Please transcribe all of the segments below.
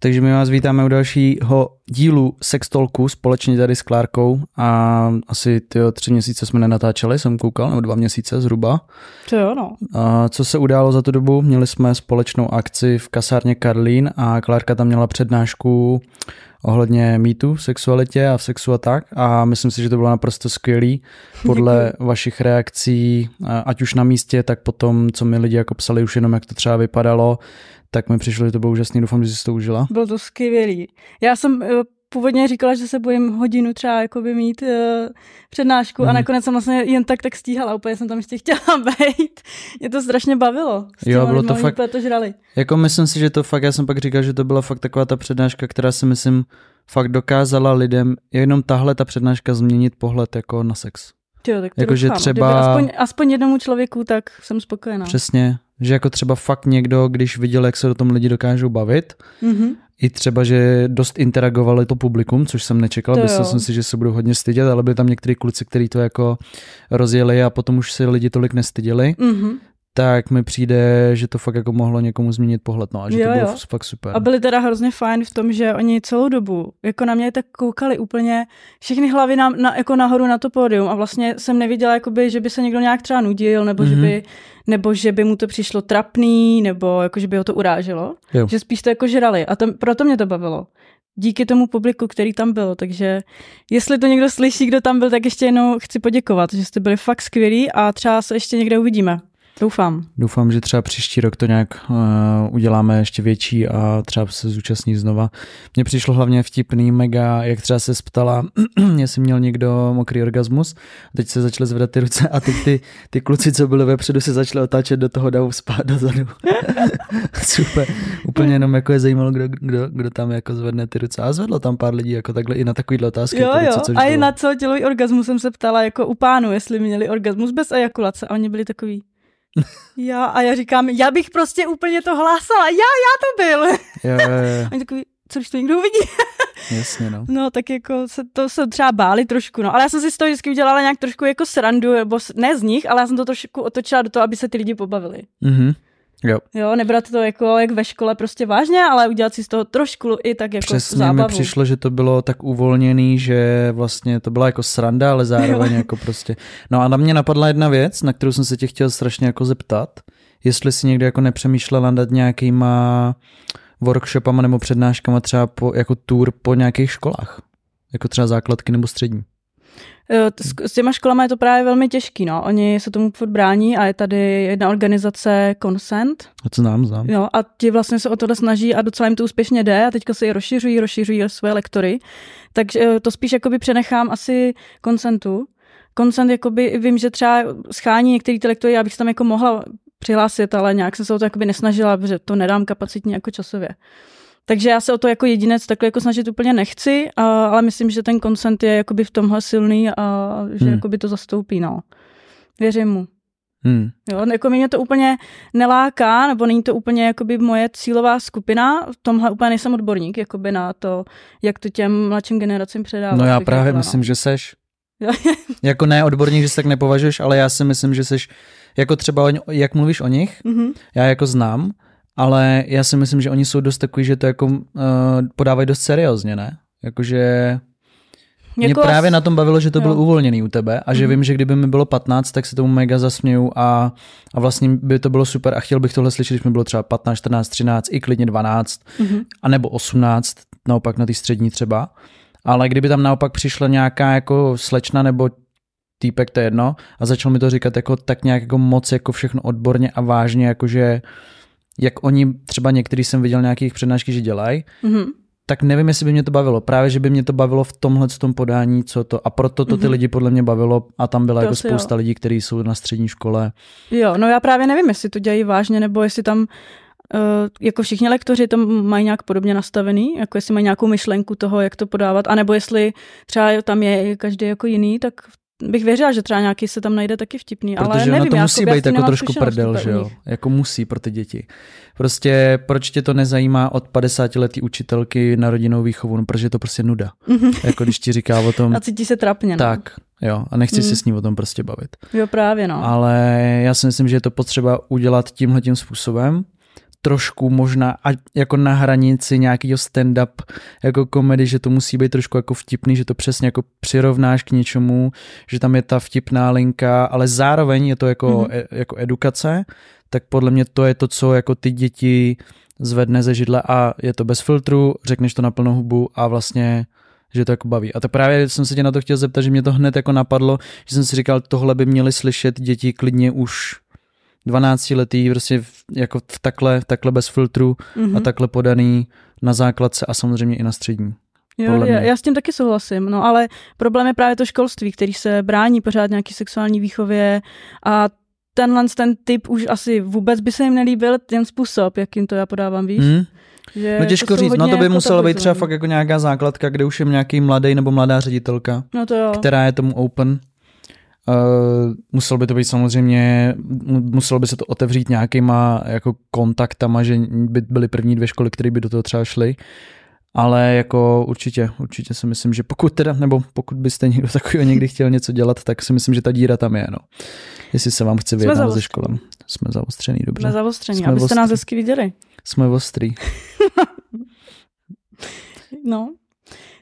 Takže my vás vítáme u dalšího dílu Sextolku společně tady s Klárkou a asi ty tři měsíce jsme nenatáčeli, jsem koukal, nebo dva měsíce zhruba. To jo, no. A co se událo za tu dobu? Měli jsme společnou akci v kasárně Karlín a Klárka tam měla přednášku ohledně mýtu v sexualitě a v sexu a tak a myslím si, že to bylo naprosto skvělý podle vašich reakcí, ať už na místě, tak potom, co mi lidi jako psali už jenom, jak to třeba vypadalo, tak mi přišlo, že to bylo úžasný, doufám, že jsi to užila. Bylo to skvělý. Já jsem eh, původně říkala, že se bojím hodinu třeba jakoby mít uh, přednášku mm. a mhm. nakonec jsem vlastně jen tak tak stíhala, úplně jsem tam ještě chtěla být. Mě to strašně bavilo. jo, bylo to fakt, to žrali. Jako myslím si, že to fakt, já jsem pak říkal, že to byla fakt taková ta přednáška, která si myslím fakt dokázala lidem jenom tahle ta přednáška změnit pohled jako na sex. Jo, tak to jako, že třeba... Aspoň, aspoň jednomu člověku, tak jsem spokojená. Přesně, že jako třeba fakt někdo, když viděl, jak se do tom lidi dokážou bavit, mm-hmm. i třeba, že dost interagovali to publikum, což jsem nečekal, myslel jsem si, že se budou hodně stydět, ale byli tam některý kluci, kteří to jako rozjeli a potom už se lidi tolik nestyděli. Mm-hmm tak mi přijde, že to fakt jako mohlo někomu změnit pohled, no a že jo, to bylo jo. fakt super. A byli teda hrozně fajn v tom, že oni celou dobu jako na mě tak koukali úplně všechny hlavy na, na, jako nahoru na to pódium a vlastně jsem neviděla, jakoby, že by se někdo nějak třeba nudil, nebo, mm-hmm. že, by, mhm. nebo že by mu to přišlo trapný, nebo jako, že by ho to uráželo. Jo. Že spíš to jako žrali a to, proto mě to bavilo díky tomu publiku, který tam byl. Takže jestli to někdo slyší, kdo tam byl, tak ještě jednou chci poděkovat, že jste byli fakt skvělí a třeba se ještě někde uvidíme. Doufám. Doufám, že třeba příští rok to nějak uh, uděláme ještě větší a třeba se zúčastní znova. Mně přišlo hlavně vtipný mega, jak třeba se ptala, jestli měl někdo mokrý orgasmus. Teď se začaly zvedat ty ruce a teď ty, ty kluci, co byli vepředu, se začaly otáčet do toho davu spát dozadu. Super. Úplně jenom jako je zajímalo, kdo, kdo, kdo, tam jako zvedne ty ruce. A zvedlo tam pár lidí jako takhle i na takovýhle otázky. Jo, jo. A i na celotělový orgasmus jsem se ptala jako u pánu, jestli měli orgasmus bez ejakulace a oni byli takový já a já říkám, já bych prostě úplně to hlásala, já, já to byl. Jo, jo, jo. Oni takový, co když to někdo uvidí? Jasně, no. No, tak jako se, to se třeba báli trošku, no. Ale já jsem si z toho vždycky udělala nějak trošku jako srandu, nebo ne z nich, ale já jsem to trošku otočila do toho, aby se ty lidi pobavili. Mhm. Jo. jo, nebrat to jako jak ve škole prostě vážně, ale udělat si z toho trošku i tak jako Přesně zábavu. mi přišlo, že to bylo tak uvolněný, že vlastně to byla jako sranda, ale zároveň jo. jako prostě. No a na mě napadla jedna věc, na kterou jsem se tě chtěl strašně jako zeptat, jestli si někdy jako nepřemýšlela nad nějakýma workshopama nebo přednáškama třeba po, jako tour po nějakých školách, jako třeba základky nebo střední. Eh, s těma školama je to právě velmi těžký, no. Oni se tomu furt brání a je tady jedna organizace Consent. A co znám, znám. Jo, a ti vlastně se o tohle snaží a docela jim to úspěšně jde a teďka se i rozšiřují, rozšiřují své lektory. Takže eh, to spíš jakoby přenechám asi Consentu. Consent, jakoby vím, že třeba schání některé ty lektory, abych se tam jako mohla přihlásit, ale nějak jsem se o to jakoby nesnažila, protože to nedám kapacitně jako časově. Takže já se o to jako jedinec takhle jako snažit úplně nechci, a, ale myslím, že ten koncent je jakoby v tomhle silný a že hmm. jakoby to zastoupí, no. Věřím mu. Hmm. Jo, jako mě to úplně neláká, nebo není to úplně jakoby moje cílová skupina, v tomhle úplně nejsem odborník, jakoby na to, jak to těm mladším generacím předávat. No já právě řekla, myslím, no. že seš. jako ne odborník, že se tak nepovažuješ, ale já si myslím, že seš, jako třeba, jak mluvíš o nich, mm-hmm. já jako znám, ale já si myslím, že oni jsou dost takový, že to jako uh, podávají dost seriózně, ne? Jakože mě jako právě na tom bavilo, že to bylo uvolněný u tebe a že mm. vím, že kdyby mi bylo 15, tak se tomu mega zasměju a, a vlastně by to bylo super a chtěl bych tohle slyšet, když mi bylo třeba 15, 14, 13, i klidně 12, mm. a nebo 18, naopak na ty střední třeba. Ale kdyby tam naopak přišla nějaká jako slečna nebo týpek, to je jedno, a začal mi to říkat jako tak nějak jako moc jako všechno odborně a vážně, jakože jak oni třeba některý jsem viděl nějakých přednášky, že dělají, mm-hmm. tak nevím, jestli by mě to bavilo. Právě, že by mě to bavilo v tomhle tom podání, co to. A proto to ty mm-hmm. lidi podle mě bavilo a tam byla to jako spousta jo. lidí, kteří jsou na střední škole. Jo, no já právě nevím, jestli to dělají vážně, nebo jestli tam Uh, jako všichni lektoři to mají nějak podobně nastavený, jako jestli mají nějakou myšlenku toho, jak to podávat, anebo jestli třeba tam je každý jako jiný, tak bych věřila, že třeba nějaký se tam najde taky vtipný, Protože ale nevím, to musí být jako trošku prdel, že jo? Jako musí pro ty děti. Prostě proč tě to nezajímá od 50 letý učitelky na rodinnou výchovu, no protože je to prostě nuda. jako když ti říká o tom. A cítí se trapně. No. Tak, jo, a nechci mm. se s ním o tom prostě bavit. Jo, právě no. Ale já si myslím, že je to potřeba udělat tímhle tím způsobem, trošku možná a jako na hranici nějakého stand-up jako komedy, že to musí být trošku jako vtipný, že to přesně jako přirovnáš k něčemu, že tam je ta vtipná linka, ale zároveň je to jako, mm-hmm. e, jako edukace, tak podle mě to je to, co jako ty děti zvedne ze židle a je to bez filtru, řekneš to na plnou hubu a vlastně že to jako baví. A to právě jsem se tě na to chtěl zeptat, že mě to hned jako napadlo, že jsem si říkal, tohle by měli slyšet děti klidně už 12 letý, prostě v, jako v takhle, takhle bez filtru mm-hmm. a mhm. takhle podaný na základce a samozřejmě i na střední. Jo, já, já s tím taky souhlasím, no ale problém je právě to školství, který se brání pořád nějaký sexuální výchově a tenhle ten typ už asi vůbec by se jim nelíbil ten způsob, jakým to já podávám, víš? Mm. Že no těžko říct, no to by jako muselo být třeba fakt jako nějaká základka, kde už je nějaký mladý nebo mladá ředitelka, no to jo. která je tomu open. Uh, muselo by to být samozřejmě, muselo by se to otevřít nějakýma jako kontaktama, že by byly první dvě školy, které by do toho třeba šly. Ale jako určitě, určitě si myslím, že pokud teda, nebo pokud byste někdo takového někdy chtěl něco dělat, tak si myslím, že ta díra tam je, no. Jestli se vám chce vyjednat ze školem. Jsme zaostřený, dobře. Jsme zaostřený, Jsme abyste ostrý. nás hezky viděli. Jsme ostrý. no,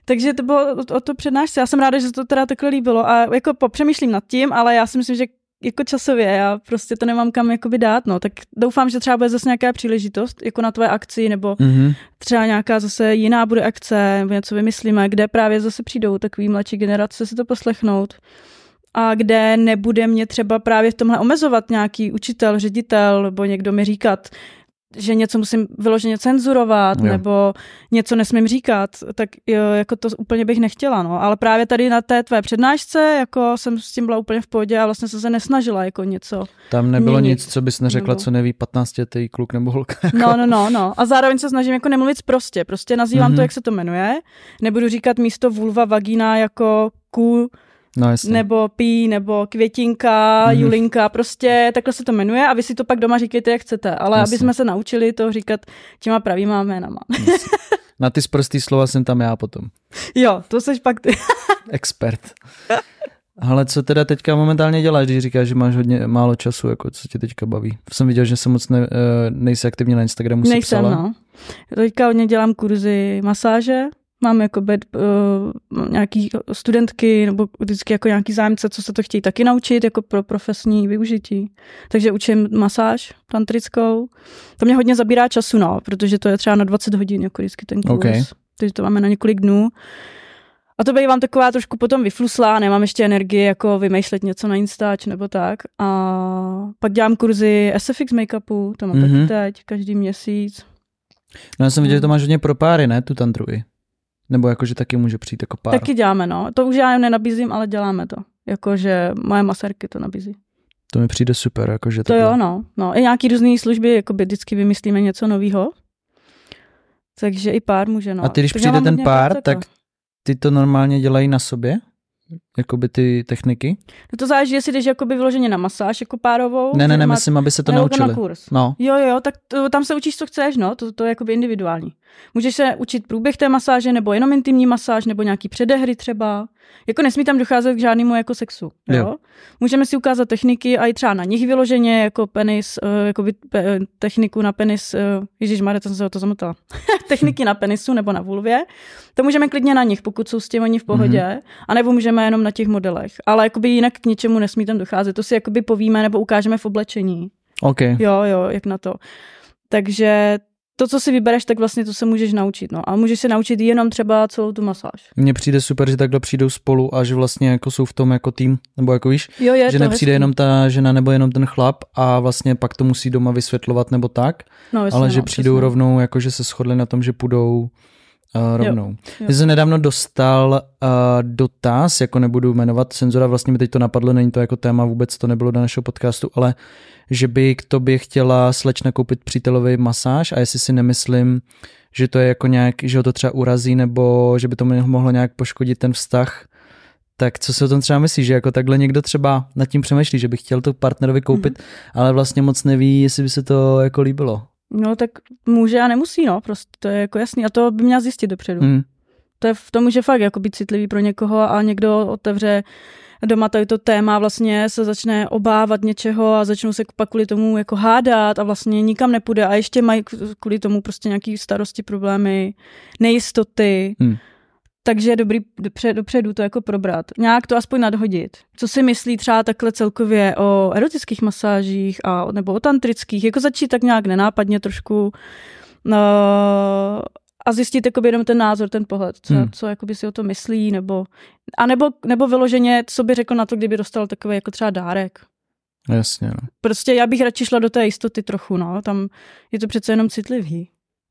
takže to bylo o to přednášce. Já jsem ráda, že se to teda takhle líbilo a jako popřemýšlím nad tím, ale já si myslím, že jako časově, já prostě to nemám kam jakoby dát, no, tak doufám, že třeba bude zase nějaká příležitost, jako na tvoje akci, nebo mm-hmm. třeba nějaká zase jiná bude akce, nebo něco vymyslíme, kde právě zase přijdou takový mladší generace si to poslechnout a kde nebude mě třeba právě v tomhle omezovat nějaký učitel, ředitel, nebo někdo mi říkat, že něco musím vyloženě cenzurovat, jo. nebo něco nesmím říkat, tak jo, jako to úplně bych nechtěla, no. Ale právě tady na té tvé přednášce, jako jsem s tím byla úplně v pohodě a vlastně jsem se nesnažila jako něco Tam nebylo měnit. nic, co bys neřekla, nebo... co neví 15 letý kluk nebo holka. Jako. No, no, no, no. A zároveň se snažím jako nemluvit prostě, prostě nazývám mm-hmm. to, mhm. jak se to jmenuje. Nebudu říkat místo vulva, vagína jako ku, No, nebo pí, nebo květinka, mm. julinka, prostě takhle se to jmenuje a vy si to pak doma říkejte, jak chcete. Ale jasně. aby jsme se naučili to říkat těma pravýma jménama. Na ty sprostý slova jsem tam já potom. Jo, to seš pak ty. Expert. Ale co teda teďka momentálně děláš, když říkáš, že máš hodně málo času, jako co tě teďka baví? Jsem viděl, že se moc ne, eh, nejsi aktivně na Instagramu. Nejsem, no. Teďka hodně dělám kurzy masáže, mám jako bed, uh, nějaký studentky nebo vždycky jako nějaký zájemce, co se to chtějí taky naučit jako pro profesní využití. Takže učím masáž tantrickou. To mě hodně zabírá času, no, protože to je třeba na 20 hodin jako vždycky ten kurz. Okay. Takže to máme na několik dnů. A to vám taková trošku potom vyfluslá, nemám ještě energii jako vymýšlet něco na Instač nebo tak. A pak dělám kurzy SFX make-upu, to mám mm-hmm. taky mhm. teď, každý měsíc. No já jsem viděl, že to máš hodně pro páry, ne, tu tantru nebo jakože taky může přijít jako pár? Taky děláme, no. To už já nenabízím, ale děláme to. Jakože moje masérky to nabízí. To mi přijde super, jakože to jo, no. no. I nějaký různé služby, jako by vždycky vymyslíme něco nového. Takže i pár může, no. A ty, když Takže přijde ten pár, tak ty to normálně dělají na sobě? Jakoby ty techniky? No to záleží, jestli jdeš jakoby vyloženě na masáž jako párovou. Ne, ne, ne, myslím, aby se to naučili. Na kurz. No. Jo, jo, tak to, tam se učíš, co chceš, no, to, to je jakoby individuální. Můžeš se učit průběh té masáže, nebo jenom intimní masáž, nebo nějaký předehry třeba. Jako nesmí tam docházet k žádnému jako sexu. Jo? jo. Můžeme si ukázat techniky a i třeba na nich vyloženě, jako penis, uh, jako by, pe, techniku na penis, uh, Ježíš Mare, to jsem se o to zamotala. Techniky na penisu nebo na vulvě. To můžeme klidně na nich, pokud jsou s tím oni v pohodě, mm-hmm. anebo můžeme jenom na těch modelech. Ale jakoby jinak k ničemu nesmí tam docházet. To si jakoby povíme nebo ukážeme v oblečení. Okay. Jo, jo, jak na to. Takže to, co si vybereš, tak vlastně to se můžeš naučit. No. A můžeš se naučit jenom třeba celou tu masáž. Mně přijde super, že takhle přijdou spolu a že vlastně jako jsou v tom jako tým, nebo jako víš, jo, je že nepřijde hezký. jenom ta žena nebo jenom ten chlap a vlastně pak to musí doma vysvětlovat nebo tak, no, jasně, ale že no, přijdou přesně. rovnou, jako že se shodli na tom, že půjdou Uh, rovnou. Jo, jo. Já jsem nedávno dostal uh, dotaz, jako nebudu jmenovat cenzura, vlastně mi teď to napadlo, není to jako téma, vůbec to nebylo do našeho podcastu, ale že by k tobě chtěla slečna koupit přítelový masáž a jestli si nemyslím, že to je jako nějak, že ho to třeba urazí nebo že by to mohlo nějak poškodit ten vztah, tak co si o tom třeba myslíš, že jako takhle někdo třeba nad tím přemýšlí, že by chtěl to partnerovi koupit, mm-hmm. ale vlastně moc neví, jestli by se to jako líbilo. No tak může a nemusí, no, prostě to je jako jasný a to by měla zjistit dopředu. Mm. To je v tom, že fakt jako být citlivý pro někoho a někdo otevře doma tady to téma vlastně se začne obávat něčeho a začnou se pak kvůli tomu jako hádat a vlastně nikam nepůjde a ještě mají kvůli tomu prostě nějaký starosti, problémy, nejistoty. Hmm. Takže je dobrý dopředu to jako probrat. Nějak to aspoň nadhodit. Co si myslí třeba takhle celkově o erotických masážích a, nebo o tantrických, jako začít tak nějak nenápadně trošku no, a zjistit jakoby jenom ten názor, ten pohled, co, hmm. co jakoby si o to myslí, nebo, a nebo, nebo vyloženě, co by řekl na to, kdyby dostal takový jako třeba dárek. Jasně. No. Prostě já bych radši šla do té jistoty trochu, no, tam je to přece jenom citlivý.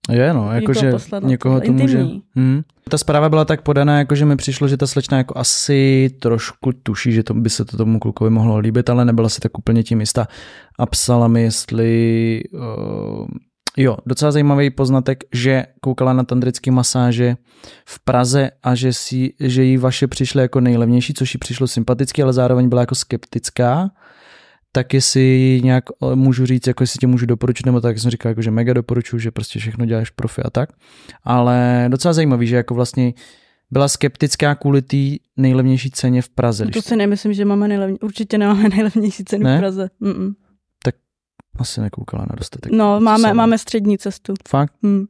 Je, no, jakože někoho to může... Hmm. Ta zpráva byla tak podaná, jakože mi přišlo, že ta slečna jako asi trošku tuší, že to by se to tomu klukovi mohlo líbit, ale nebyla si tak úplně tím jistá. A psala mi, jestli uh, Jo, docela zajímavý poznatek, že koukala na tantrické masáže v Praze a že, si, že jí vaše přišly jako nejlevnější, což jí přišlo sympaticky, ale zároveň byla jako skeptická. Tak jestli nějak můžu říct, jako jestli tě můžu doporučit, nebo tak jsem říkal, jako, že mega doporučuji, že prostě všechno děláš profi a tak. Ale docela zajímavý, že jako vlastně byla skeptická kvůli té nejlevnější ceně v Praze. No to si nemyslím, že máme nejlevnější, určitě nemáme nejlevnější cenu ne? v Praze. Mm-mm. Asi nekoukala na dostatek. No, máme, máme střední cestu. Fakt? Hmm.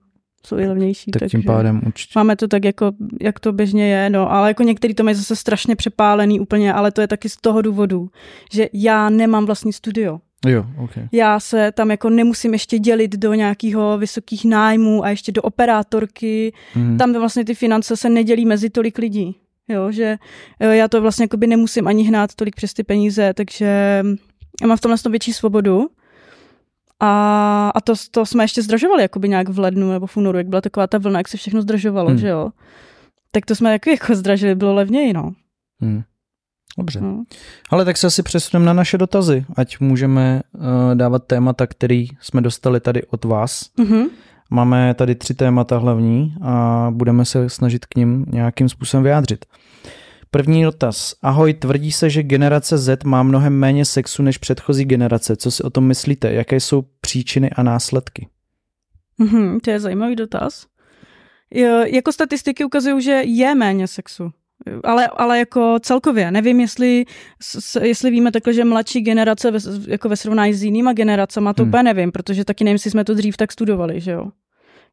Jsou i levnější. Tak tím pádem určitě. Máme to tak, jako, jak to běžně je, no, ale jako některý to mají zase strašně přepálený úplně, ale to je taky z toho důvodu, že já nemám vlastní studio. Jo, okay. Já se tam jako nemusím ještě dělit do nějakého vysokých nájmů a ještě do operátorky. Mm. Tam vlastně ty finance se nedělí mezi tolik lidí. Jo, že jo, já to vlastně nemusím ani hnát tolik přes ty peníze, takže já mám v tomhle větší svobodu. A, a to, to jsme ještě zdražovali jakoby nějak v lednu nebo v únoru, jak byla taková ta vlna, jak se všechno zdražovalo, hmm. že jo. Tak to jsme jako, jako zdražili, bylo levněji, no. Hmm. Dobře. No. Ale tak se asi přesuneme na naše dotazy, ať můžeme uh, dávat témata, který jsme dostali tady od vás. Mm-hmm. Máme tady tři témata hlavní a budeme se snažit k ním nějakým způsobem vyjádřit. První dotaz. Ahoj, tvrdí se, že generace Z má mnohem méně sexu než předchozí generace. Co si o tom myslíte? Jaké jsou příčiny a následky? Mm-hmm, to je zajímavý dotaz. Jako statistiky ukazují, že je méně sexu. Ale, ale jako celkově, nevím, jestli, jestli víme takhle, že mladší generace ve, jako ve srovnání s jinýma generacemi, to hmm. úplně nevím, protože taky nevím, jestli jsme to dřív tak studovali, že jo.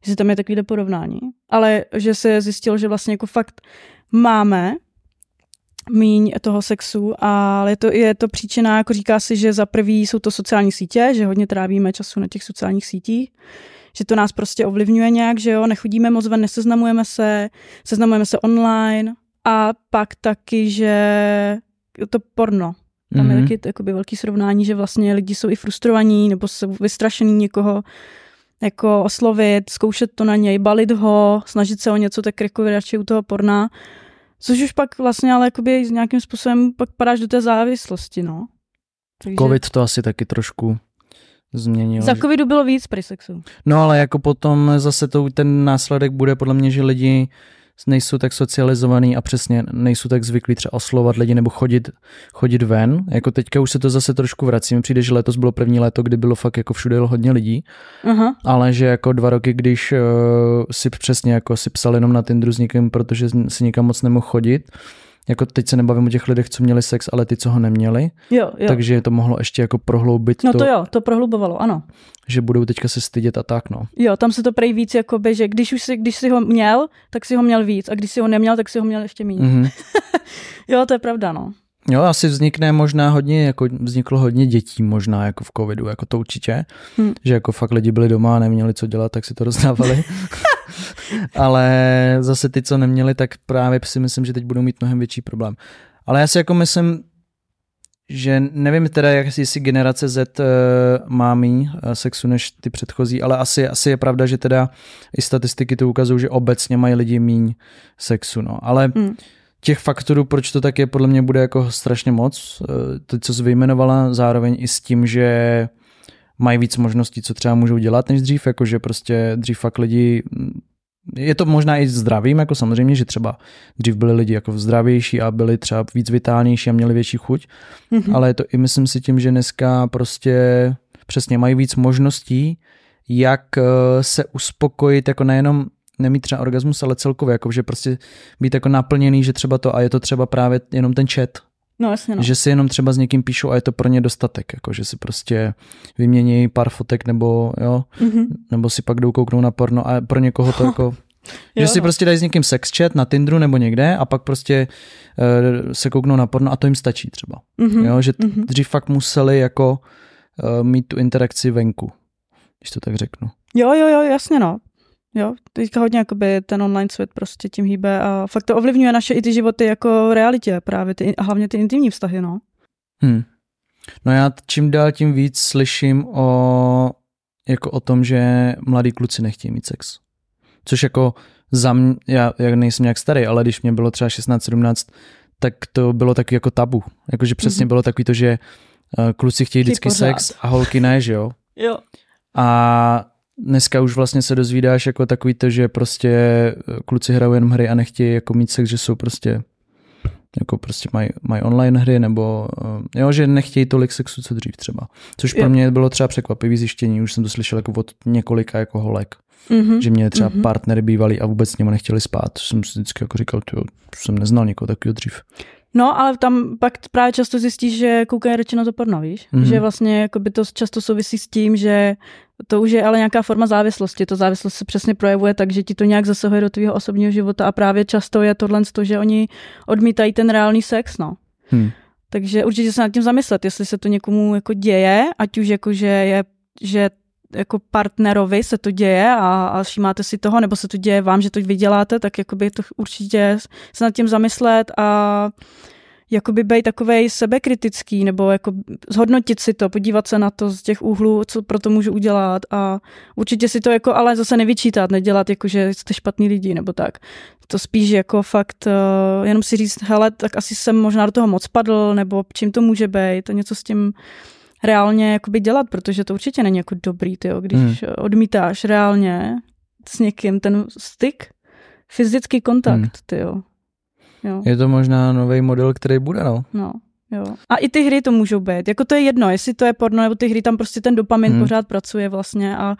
Že tam je takový porovnání. Ale že se zjistilo, že vlastně jako fakt máme míň toho sexu, ale je to, je to příčina, jako říká si, že za prvý jsou to sociální sítě, že hodně trávíme času na těch sociálních sítích, že to nás prostě ovlivňuje nějak, že jo, nechodíme moc ven, neseznamujeme se, seznamujeme se online a pak taky, že to porno. Tam mm-hmm. je mhm. taky jakoby velký srovnání, že vlastně lidi jsou i frustrovaní nebo jsou vystrašení někoho jako oslovit, zkoušet to na něj, balit ho, snažit se o něco, tak jako radši u toho porna. Což už pak vlastně ale jakoby nějakým způsobem pak padáš do té závislosti, no. Takže... Covid to asi taky trošku změnil. Za covidu bylo víc při sexu. No ale jako potom zase to, ten následek bude podle mě, že lidi nejsou tak socializovaný a přesně nejsou tak zvyklí třeba oslovat lidi nebo chodit, chodit ven. Jako teďka už se to zase trošku vrací. Mi přijde, že letos bylo první léto, kdy bylo fakt jako všude hodně lidí, uh-huh. ale že jako dva roky, když uh, si přesně jako si psal jenom na Tinderu s někým, protože si nikam moc nemohl chodit, jako teď se nebavím o těch lidech, co měli sex, ale ty, co ho neměli. Jo, jo. Takže to mohlo ještě jako prohloubit. No to, to jo, to prohlubovalo, ano. Že budou teďka se stydět a tak, no. Jo, tam se to prej víc, jakoby, že když už si, když si ho měl, tak si ho měl víc a když si ho neměl, tak si ho měl ještě méně. Mm-hmm. jo, to je pravda, no. Jo, asi vznikne možná hodně, jako vzniklo hodně dětí možná jako v covidu, jako to určitě, hmm. že jako fakt lidi byli doma a neměli co dělat, tak si to rozdávali. Ale zase ty, co neměli, tak právě si myslím, že teď budou mít mnohem větší problém. Ale já si jako myslím, že nevím teda, jak jestli generace Z uh, má méně uh, sexu než ty předchozí, ale asi, asi je pravda, že teda i statistiky to ukazují, že obecně mají lidi méně sexu, no. Ale hmm těch faktorů, proč to tak je, podle mě bude jako strašně moc. Eh, to, co jsi vyjmenovala, zároveň i s tím, že mají víc možností, co třeba můžou dělat než dřív, jakože prostě dřív fakt lidi je to možná i zdravým, jako samozřejmě, že třeba dřív byli lidi jako zdravější a byli třeba víc vitálnější a měli větší chuť, mm-hmm. ale je to i myslím si tím, že dneska prostě přesně mají víc možností, jak eh, se uspokojit jako nejenom nemít třeba orgasmus, ale celkově, jako že prostě být jako naplněný, že třeba to a je to třeba právě jenom ten chat, No jasně, no. že si jenom třeba s někým píšou a je to pro ně dostatek, jako že si prostě vymění pár fotek nebo jo, Mhm. nebo si pak jdou kouknout na porno a pro někoho to jako, že Jo, si no. prostě dají s někým sex chat na Tinderu nebo někde a pak prostě uh, se kouknou na porno a to jim stačí třeba. Mhm. Jo, že t- Mhm. dřív fakt museli jako uh, mít tu interakci venku, když to tak řeknu. Jo, jo, jo, jasně no. Jo, teďka hodně jakoby ten online svět prostě tím hýbe a fakt to ovlivňuje naše i ty životy jako realitě právě, ty, a hlavně ty intimní vztahy, no. Hmm. No já čím dál tím víc slyším o, jako o tom, že mladí kluci nechtějí mít sex. Což jako za mě, já, já nejsem nějak starý, ale když mě bylo třeba 16-17, tak to bylo taky jako tabu. Jakože přesně Mhm. bylo takový to, že uh, kluci chtějí Chtějí vždycky pořád. sex a holky ne, že jo. Jo. A dneska už vlastně se dozvídáš jako takový to, že prostě kluci hrajou jenom hry a nechtějí jako mít sex, že jsou prostě jako prostě mají, mají online hry, nebo eh, jo, že nechtějí tolik sexu, co dřív třeba. Což pro mě bylo třeba překvapivý zjištění, už jsem to slyšel jako od několika jako holek, Mhm. že mě třeba Mhm. partnery bývalí a vůbec s nimi nechtěli spát. Jsem si vždycky jako říkal, tyjo, jsem neznal někoho takového dřív. No, ale tam pak právě často zjistíš, že koukají radši na to porno, víš? Mhm. Mm-hmm. Že vlastně jakoby to často souvisí s tím, že to už je ale nějaká forma závislosti. To závislost se přesně projevuje tak, že ti to nějak zasahuje do tvého osobního života a právě často je tohle to, že oni odmítají ten reálný sex, no. Hm. Takže určitě se nad tím zamyslet, jestli se to někomu jako děje, ať už jako, že je, že jako partnerovi se to děje a, a všímáte si toho, nebo se to děje vám, že to vyděláte, tak jakoby to určitě se nad tím zamyslet a jakoby být takovej sebekritický, nebo jako zhodnotit si to, podívat se na to z těch úhlů, co pro to můžu udělat a určitě si to jako ale zase nevyčítat, nedělat jako, že jste špatný lidi, nebo tak. To spíš jako fakt uh, jenom si říct, hele, tak asi jsem možná do toho moc padl, nebo čím to může být a něco s tím reálně jakoby dělat, protože to určitě není jako dobrý, tyjo, když Hmm. odmítáš reálně s někým ten styk, fyzický kontakt, Hmm. tyjo. Jo. Je to možná nový model, který bude, no. No, jo. A i ty hry to můžou být. Jako to je jedno, jestli to je porno nebo ty hry, tam prostě ten dopamin Hmm. hmm. pořád pracuje vlastně a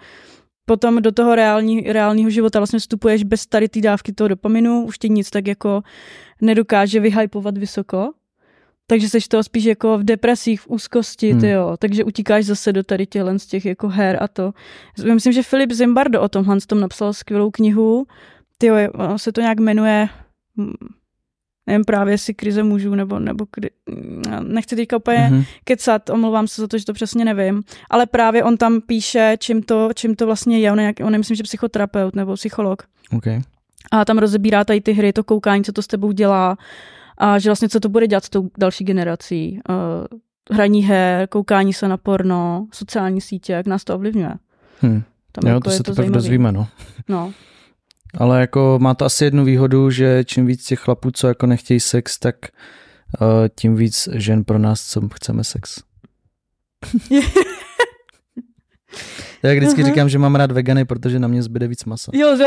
potom do toho reální, reálního života vlastně vstupuješ bez tady té dávky toho dopaminu, už ti nic tak jako nedokáže vyhypovat vysoko. Takže seš toho spíš jako v depresích, v úzkosti, Hmm. ty jo. Takže utíkáš zase do tady těchhle z těch jako her a to. Já Myslím, že Filip Zimbardo o tomhle tom napsal skvělou knihu. Ty jo, ono se to nějak jmenuje hm, nevím právě, jestli krize mužů, nebo, nebo kdy, nechci teďka úplně Mhm. kecat, omlouvám se za to, že to přesně nevím, ale právě on tam píše, čím to, čím to vlastně je, on je, on je myslím, že psychoterapeut nebo psycholog Okay. a tam rozebírá tady ty hry, to koukání, co to s tebou dělá a že vlastně co to bude dělat s tou další generací. Uh, hraní her, koukání se na porno, sociální sítě, jak nás to ovlivňuje. Hm. Tam Jo, jako to se teprve zajímavý. dozvíme, no. No. Ale jako má to asi jednu výhodu, že čím víc těch chlapů, co jako nechtějí sex, tak uh, tím víc žen pro nás, co chceme sex. Já vždycky Aha. říkám, že mám rád vegany, protože na mě zbyde víc masa. jo, že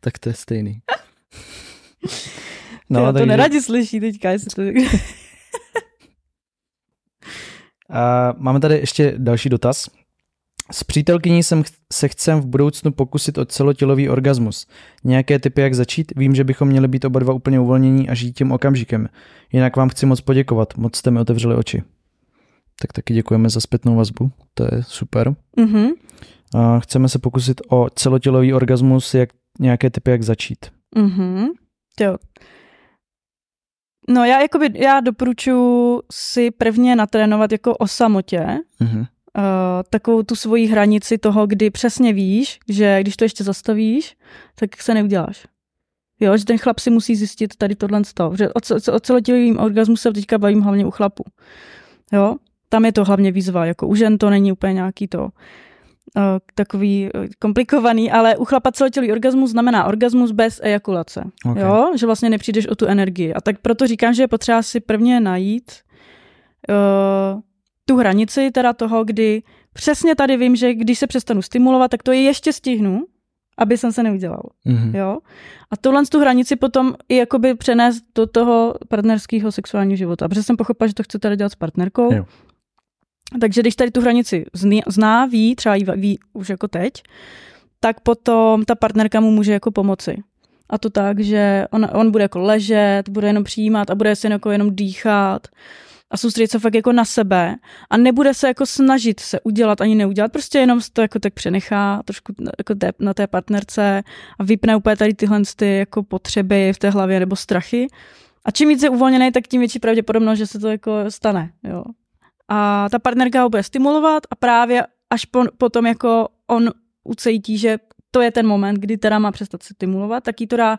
Tak to je stejný. no, to takže- neradi slyší teďka, jestli to... A máme tady ještě další dotaz. S přítelkyní jsem, ch- se chcem v budoucnu pokusit o celotělový orgasmus. Nějaké typy, jak začít? Vím, že bychom měli být oba dva úplně uvolnění a žít tím okamžikem. Jinak vám chci moc poděkovat. Moc jste mi otevřeli oči. Tak taky děkujeme za zpětnou vazbu. To je super. Mhm. A chceme se pokusit o celotělový orgasmus, jak nějaké typy, jak začít. Mhm. Jo. No já jakoby, já doporučuji si prvně natrénovat jako o samotě, Mhm. uh, takovou tu svoji hranici toho, kdy přesně víš, že když to ještě zastavíš, tak se neuděláš. Jo, že ten chlap si musí zjistit tady tohle stav. Že o, o celotělovým orgasmu se teďka bavím hlavně u chlapů. Jo, tam je to hlavně výzva, jako u žen to není úplně nějaký to uh, takový uh, komplikovaný, ale u chlapa celotělový orgasmus znamená orgasmus bez ejakulace. Okay. Jo, že vlastně nepřijdeš o tu energii. A tak proto říkám, že je potřeba si prvně najít uh, tu hranici teda toho, kdy přesně tady vím, že když se přestanu stimulovat, tak to je ještě stihnu, aby jsem se neudělal. Mhm. Jo? A tohle z tu hranici potom i jakoby přenést do toho partnerského sexuálního života. Protože jsem pochopila, že to chci tady dělat s partnerkou. Jo. Takže když tady tu hranici zná, ví, třeba ji ví už jako teď, tak potom ta partnerka mu může jako pomoci. A to tak, že on, on bude jako ležet, bude jenom přijímat a bude se jako jenom dýchat a soustředit se fakt jako na sebe a nebude se jako snažit se udělat ani neudělat, prostě jenom to jako tak přenechá trošku jako na té partnerce a vypne úplně tady tyhle ty jako potřeby v té hlavě nebo strachy. A čím víc je uvolněný, tak tím větší pravděpodobnost, že se to jako stane. Jo. A ta partnerka ho bude stimulovat a právě až po, potom jako on ucejtí, že to je ten moment, kdy teda má přestat se stimulovat, tak jí to dá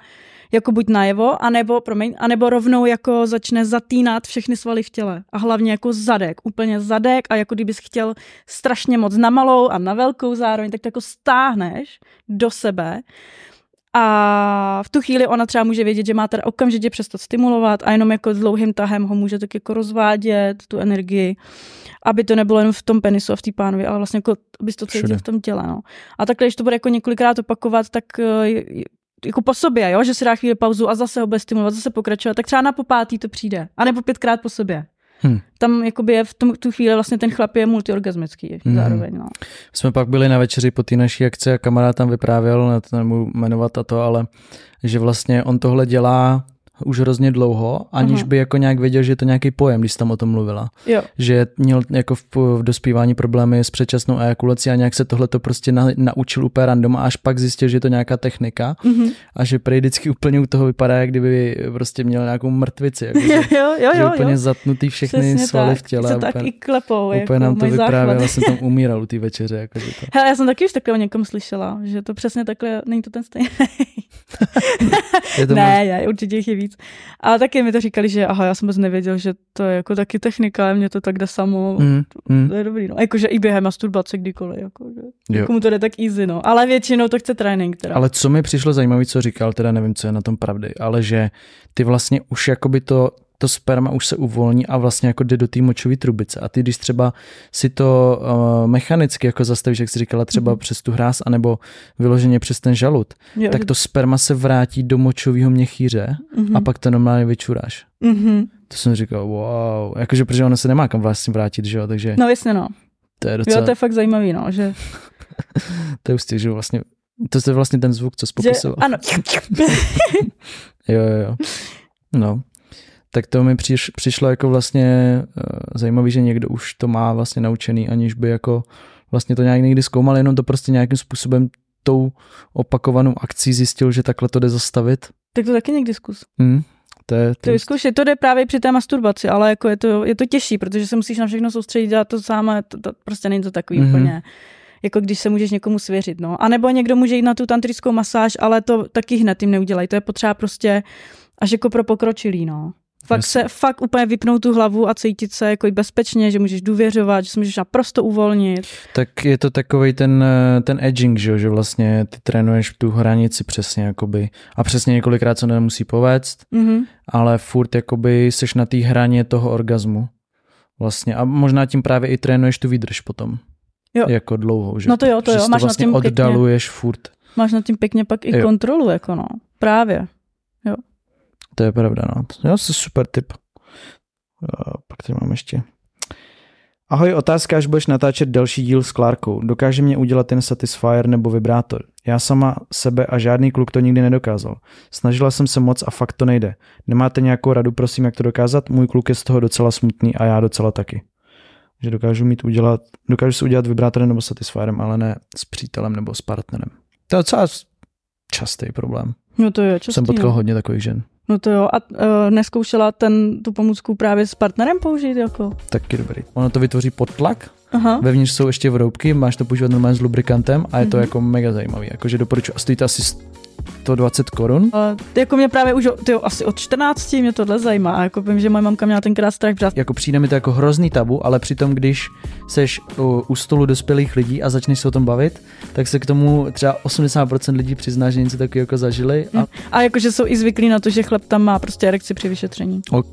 jako buď najevo, anebo, promiň, anebo rovnou jako začne zatínat všechny svaly v těle. A hlavně jako zadek, úplně zadek a jako kdybys chtěl strašně moc na malou a na velkou zároveň, tak to jako stáhneš do sebe a v tu chvíli ona třeba může vědět, že má teda okamžitě přestat stimulovat a jenom jako s dlouhým tahem ho může tak jako rozvádět, tu energii, aby to nebylo jen v tom penisu a v té pánovi, ale vlastně jako, aby to cítil v tom těle. No. A takhle, když to bude jako několikrát opakovat, tak eh, jako po sobě, jo? že si dá chvíli pauzu a zase ho bude stimulovat, zase pokračovat, tak třeba na popátý to přijde. A nebo pětkrát po sobě. Hmm. Tam jakoby je v tom, tu chvíli vlastně ten chlap je multiorgasmický hmm. zároveň. No. Jsme pak byli na večeři po té naší akci a kamarád tam vyprávěl, to nebudu jmenovat a to, ale že vlastně on tohle dělá už hrozně dlouho, aniž uh-huh. by jako nějak věděl, že je to nějaký pojem, když tam o tom mluvila. Jo. Že měl jako v, v dospívání problémy s předčasnou ejakulací a nějak se tohle to prostě na, naučil úplně random a až pak zjistil, že je to nějaká technika uh-huh. a že prej vždycky úplně u toho vypadá, jak kdyby prostě měl nějakou mrtvici. Jako, jo, jo, jo, že jo, úplně jo. zatnutý všechny Přesně svaly tak. v těle. Se tak úplně, i klepou. Úplně jako nám to vyprávěl, já jsem tam umíral u té večeře. Jako, že to... Hele, já jsem taky už takhle o někom slyšela, že to přesně takhle, není to ten stejný. ne, je, určitě jich je víc. Ale taky mi to říkali, že aha, já jsem vůbec nevěděl, že to je jako taky technika, mě to tak jde samo. Mm, mm. To je dobrý, no. Jakože i během masturbace kdykoliv, jako, že Komu to jde tak easy, no. Ale většinou to chce trénink. Teda. Ale co mi přišlo zajímavé, co říkal, teda nevím, co je na tom pravdy, ale že ty vlastně už jakoby to to sperma už se uvolní a vlastně jako jde do té močové trubice. A ty, když třeba si to uh, mechanicky jako zastavíš, jak jsi říkala, třeba mm-hmm. přes tu hráz, anebo vyloženě přes ten žalud, jo, tak to sperma se vrátí do močového měchýře mm-hmm. a pak to normálně vyčuráš. Mm-hmm. To jsem říkal, wow, jakože protože ono se nemá kam vlastně vrátit, že jo, takže... No jasně, no. To je docela... Jo, to je fakt zajímavý, no, že... to je ústě, že vlastně to je vlastně ten zvuk, co jsi popisoval. Že, ano. jo, jo, jo. No tak to mi přiš, přišlo jako vlastně uh, zajímavý, že někdo už to má vlastně naučený, aniž by jako vlastně to nějak někdy zkoumal, jenom to prostě nějakým způsobem tou opakovanou akcí zjistil, že takhle to jde zastavit. Tak to taky někdy zkus. Hmm. To je, to, je zkušit. to jde právě při té masturbaci, ale jako je to, je to těžší, protože se musíš na všechno soustředit a to samé, to, to prostě není to takový mm-hmm. úplně jako když se můžeš někomu svěřit. No. A nebo někdo může jít na tu tantrickou masáž, ale to taky hned tím neudělají. To je potřeba prostě až jako pro pokročilý. No. Fakt se, fakt úplně vypnout tu hlavu a cítit se jako bezpečně, že můžeš důvěřovat, že se můžeš naprosto uvolnit. Tak je to takový ten, eh, ten edging, že, že vlastně ty trénuješ tu hranici přesně jakoby a přesně několikrát se nemusí povést, mm-hmm. ale furt jakoby seš na té hraně toho orgazmu vlastně a možná tím právě i trénuješ tu výdrž potom. Jo. Jako dlouho, že? No to jo, to jo. Máš to vlastně na tím oddaluješ pěkně, furt. Máš na tím pěkně pak i jo. kontrolu, jako no. Právě. Jo. To je pravda, no. To je super tip. Pak tady mám ještě. Ahoj, otázka, až budeš natáčet další díl s Klárkou. Dokáže mě udělat ten Satisfyer nebo vibrátor? Já sama sebe a žádný kluk to nikdy nedokázal. Snažila jsem se moc a fakt to nejde. Nemáte nějakou radu, prosím, jak to dokázat? Můj kluk je z toho docela smutný a já docela taky. Že dokážu mít udělat, dokážu si udělat vibrátorem nebo Satisfyerem, ale ne s přítelem nebo s partnerem. To je docela častý problém. No to je častý, Jsem potkal no. hodně takových žen. No to jo, a uh, neskoušela ten, tu pomůcku právě s partnerem použít jako? Taky dobrý. Ono to vytvoří podtlak, Aha. Vevnitř jsou ještě vroubky, máš to používat normálně s lubrikantem a je to mm-hmm. jako mega zajímavý. Jakože doporučuji. A stojí to asi 120 korun. Uh, jako mě právě už tyjo, asi od 14 mě tohle zajímá. Jako vím, že moje mamka měla tenkrát strach břát. Jako přijde mi to jako hrozný tabu, ale přitom, když seš u, u stolu dospělých lidí a začneš se o tom bavit, tak se k tomu třeba 80% lidí přizná, že něco takového jako zažili. A, a jakože jsou i zvyklí na to, že chlap tam má prostě erekci při vyšetření. O,